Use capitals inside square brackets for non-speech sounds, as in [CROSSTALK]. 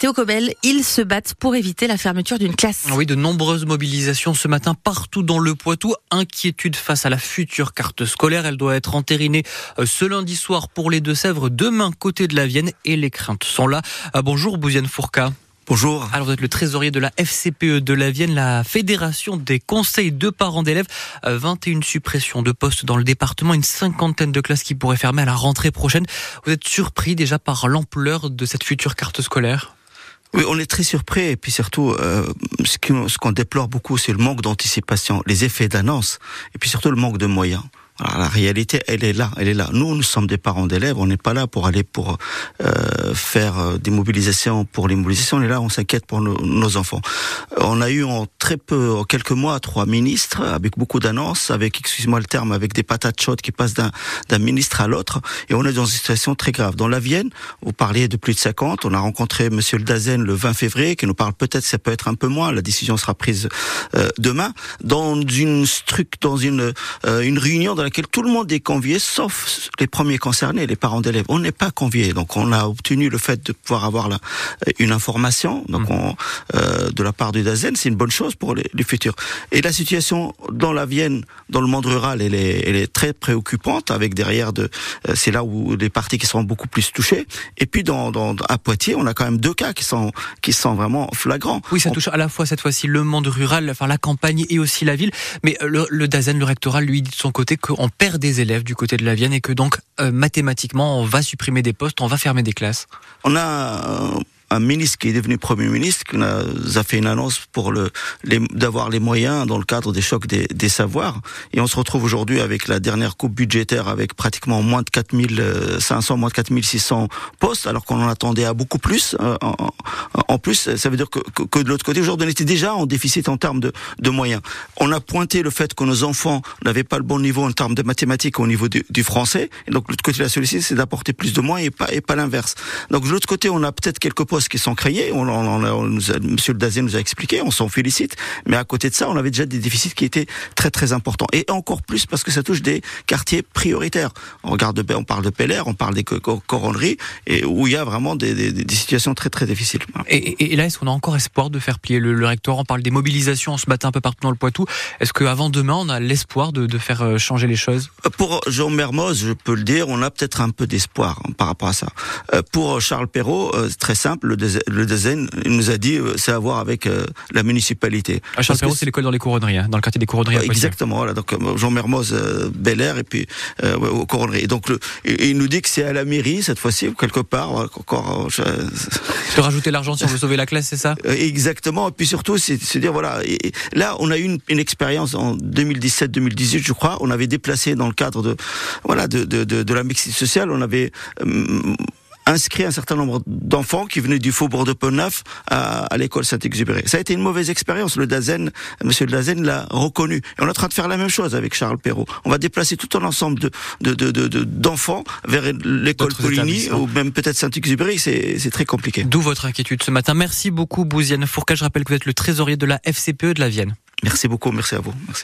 Théo Cobel, ils se battent pour éviter la fermeture d'une classe. Oui, de nombreuses mobilisations ce matin partout dans le Poitou. Inquiétude face à la future carte scolaire. Elle doit être entérinée euh, ce lundi soir pour les Deux-Sèvres, demain côté de la Vienne et les craintes sont là. Ah, bonjour Bouziane Fourca. Bonjour. Alors vous êtes le trésorier de la FCPE de la Vienne, la Fédération des conseils de parents d'élèves. 21 euh, suppressions de postes dans le département, une cinquantaine de classes qui pourraient fermer à la rentrée prochaine. Vous êtes surpris déjà par l'ampleur de cette future carte scolaire? Oui, on est très surpris et puis surtout, euh, ce qu'on déplore beaucoup, c'est le manque d'anticipation, les effets d'annonce et puis surtout le manque de moyens. Alors, la réalité, elle est là, elle est là. Nous, nous sommes des parents d'élèves, on n'est pas là pour aller pour euh, faire euh, des mobilisations pour les mobilisations. On est là, on s'inquiète pour nos, nos, enfants. Euh, on a eu en très peu, en quelques mois, trois ministres avec beaucoup d'annonces, avec, excusez-moi le terme, avec des patates chaudes qui passent d'un ministre à l'autre, et on est dans une situation très grave. Dans la Vienne, vous parliez de plus de 50. On a rencontré Monsieur le Dazen le 20 février, qui nous parle peut-être ça peut être un peu moins. La décision sera prise euh, demain dans une structure, dans une une réunion dans tout le monde est convié, sauf les premiers concernés, les parents d'élèves. On n'est pas conviés, donc on a obtenu le fait de pouvoir avoir là une information, donc mmh. on, euh, de la part du Dazen, c'est une bonne chose pour les, les, futurs. Et la situation dans la Vienne, dans le monde rural, elle est, elle est très préoccupante, avec derrière de, euh, c'est là où les parties qui sont beaucoup plus touchées. Et puis dans, dans, à Poitiers, on a quand même deux cas qui sont qui sont vraiment flagrants. Oui, ça touche à la fois cette fois-ci le monde rural, enfin la campagne et aussi la ville. Mais le, le Dazen, le rectoral, lui dit de son côté qu'on perd des élèves du côté de la Vienne et que donc euh, mathématiquement on va supprimer des postes, on va fermer des classes. On a euh, un ministre qui est devenu Premier ministre, qui nous a fait une annonce pour le, d'avoir les moyens dans le cadre des chocs des, des savoirs. Et on se retrouve aujourd'hui avec la dernière coupe budgétaire avec pratiquement moins de 4500, moins de 4600 postes, alors qu'on en attendait à beaucoup plus. Euh, en, plus, ça veut dire que, que, de l'autre côté, aujourd'hui, on était déjà en déficit en termes de, de, moyens. On a pointé le fait que nos enfants n'avaient pas le bon niveau en termes de mathématiques au niveau du, du français. Et donc, l'autre côté la solution, c'est d'apporter plus de moyens et pas, et pas l'inverse. Donc, de l'autre côté, on a peut-être quelques postes qui sont créés. On, on, on, Monsieur le Dazier nous a expliqué, on s'en félicite. Mais à côté de ça, on avait déjà des déficits qui étaient très très importants. Et encore plus parce que ça touche des quartiers prioritaires. On regarde, on parle de Peller, on parle des coronneries, et où il y a vraiment des, des, des situations très très difficiles. Et, et là, est-ce qu'on a encore espoir de faire plier le, le rectorat? On parle des mobilisations, on se battait un peu partout dans le Poitou. Est-ce qu'avant demain, on a l'espoir de, de, faire euh, changer les choses? Pour Jean Mermoz, je peux le dire, on a peut-être un peu d'espoir hein, par rapport à ça. Euh, pour Charles Perrault, euh, très simple, le, le design il nous a dit euh, c'est à voir avec euh, la municipalité. À Charles c'est l'école dans les couronneries, hein, dans le quartier des couronneries. exactement, voilà. Donc euh, Jean Mermoz, Bel Air et puis euh, aux couronneries. Donc le, il nous dit que c'est à la mairie cette fois-ci ou quelque part encore. Je... [LAUGHS] De rajouter l'argent si on veut sauver la classe, c'est ça? Exactement. Et puis surtout, c'est se dire voilà. Et là, on a eu une, une expérience en 2017-2018, je crois. On avait déplacé dans le cadre de voilà de de, de, de la mixité sociale, on avait inscrit un certain nombre d'enfants qui venaient du faubourg de Pont-Neuf à, à l'école Saint-Exupéry. Ça a été une mauvaise expérience. Le Dazen, Monsieur Dazen l'a reconnu. Et on est en train de faire la même chose avec Charles Perrault. On va déplacer tout un ensemble de, de, de, d'enfants vers l'école Poligny ou même peut-être Saint-Exupéry. C'est, c'est très compliqué. D'où votre inquiétude ce matin. Merci beaucoup, Bouziane Fourcade. Je rappelle que vous êtes le trésorier de la FCPE de la Vienne. Merci beaucoup. Merci à vous. Merci.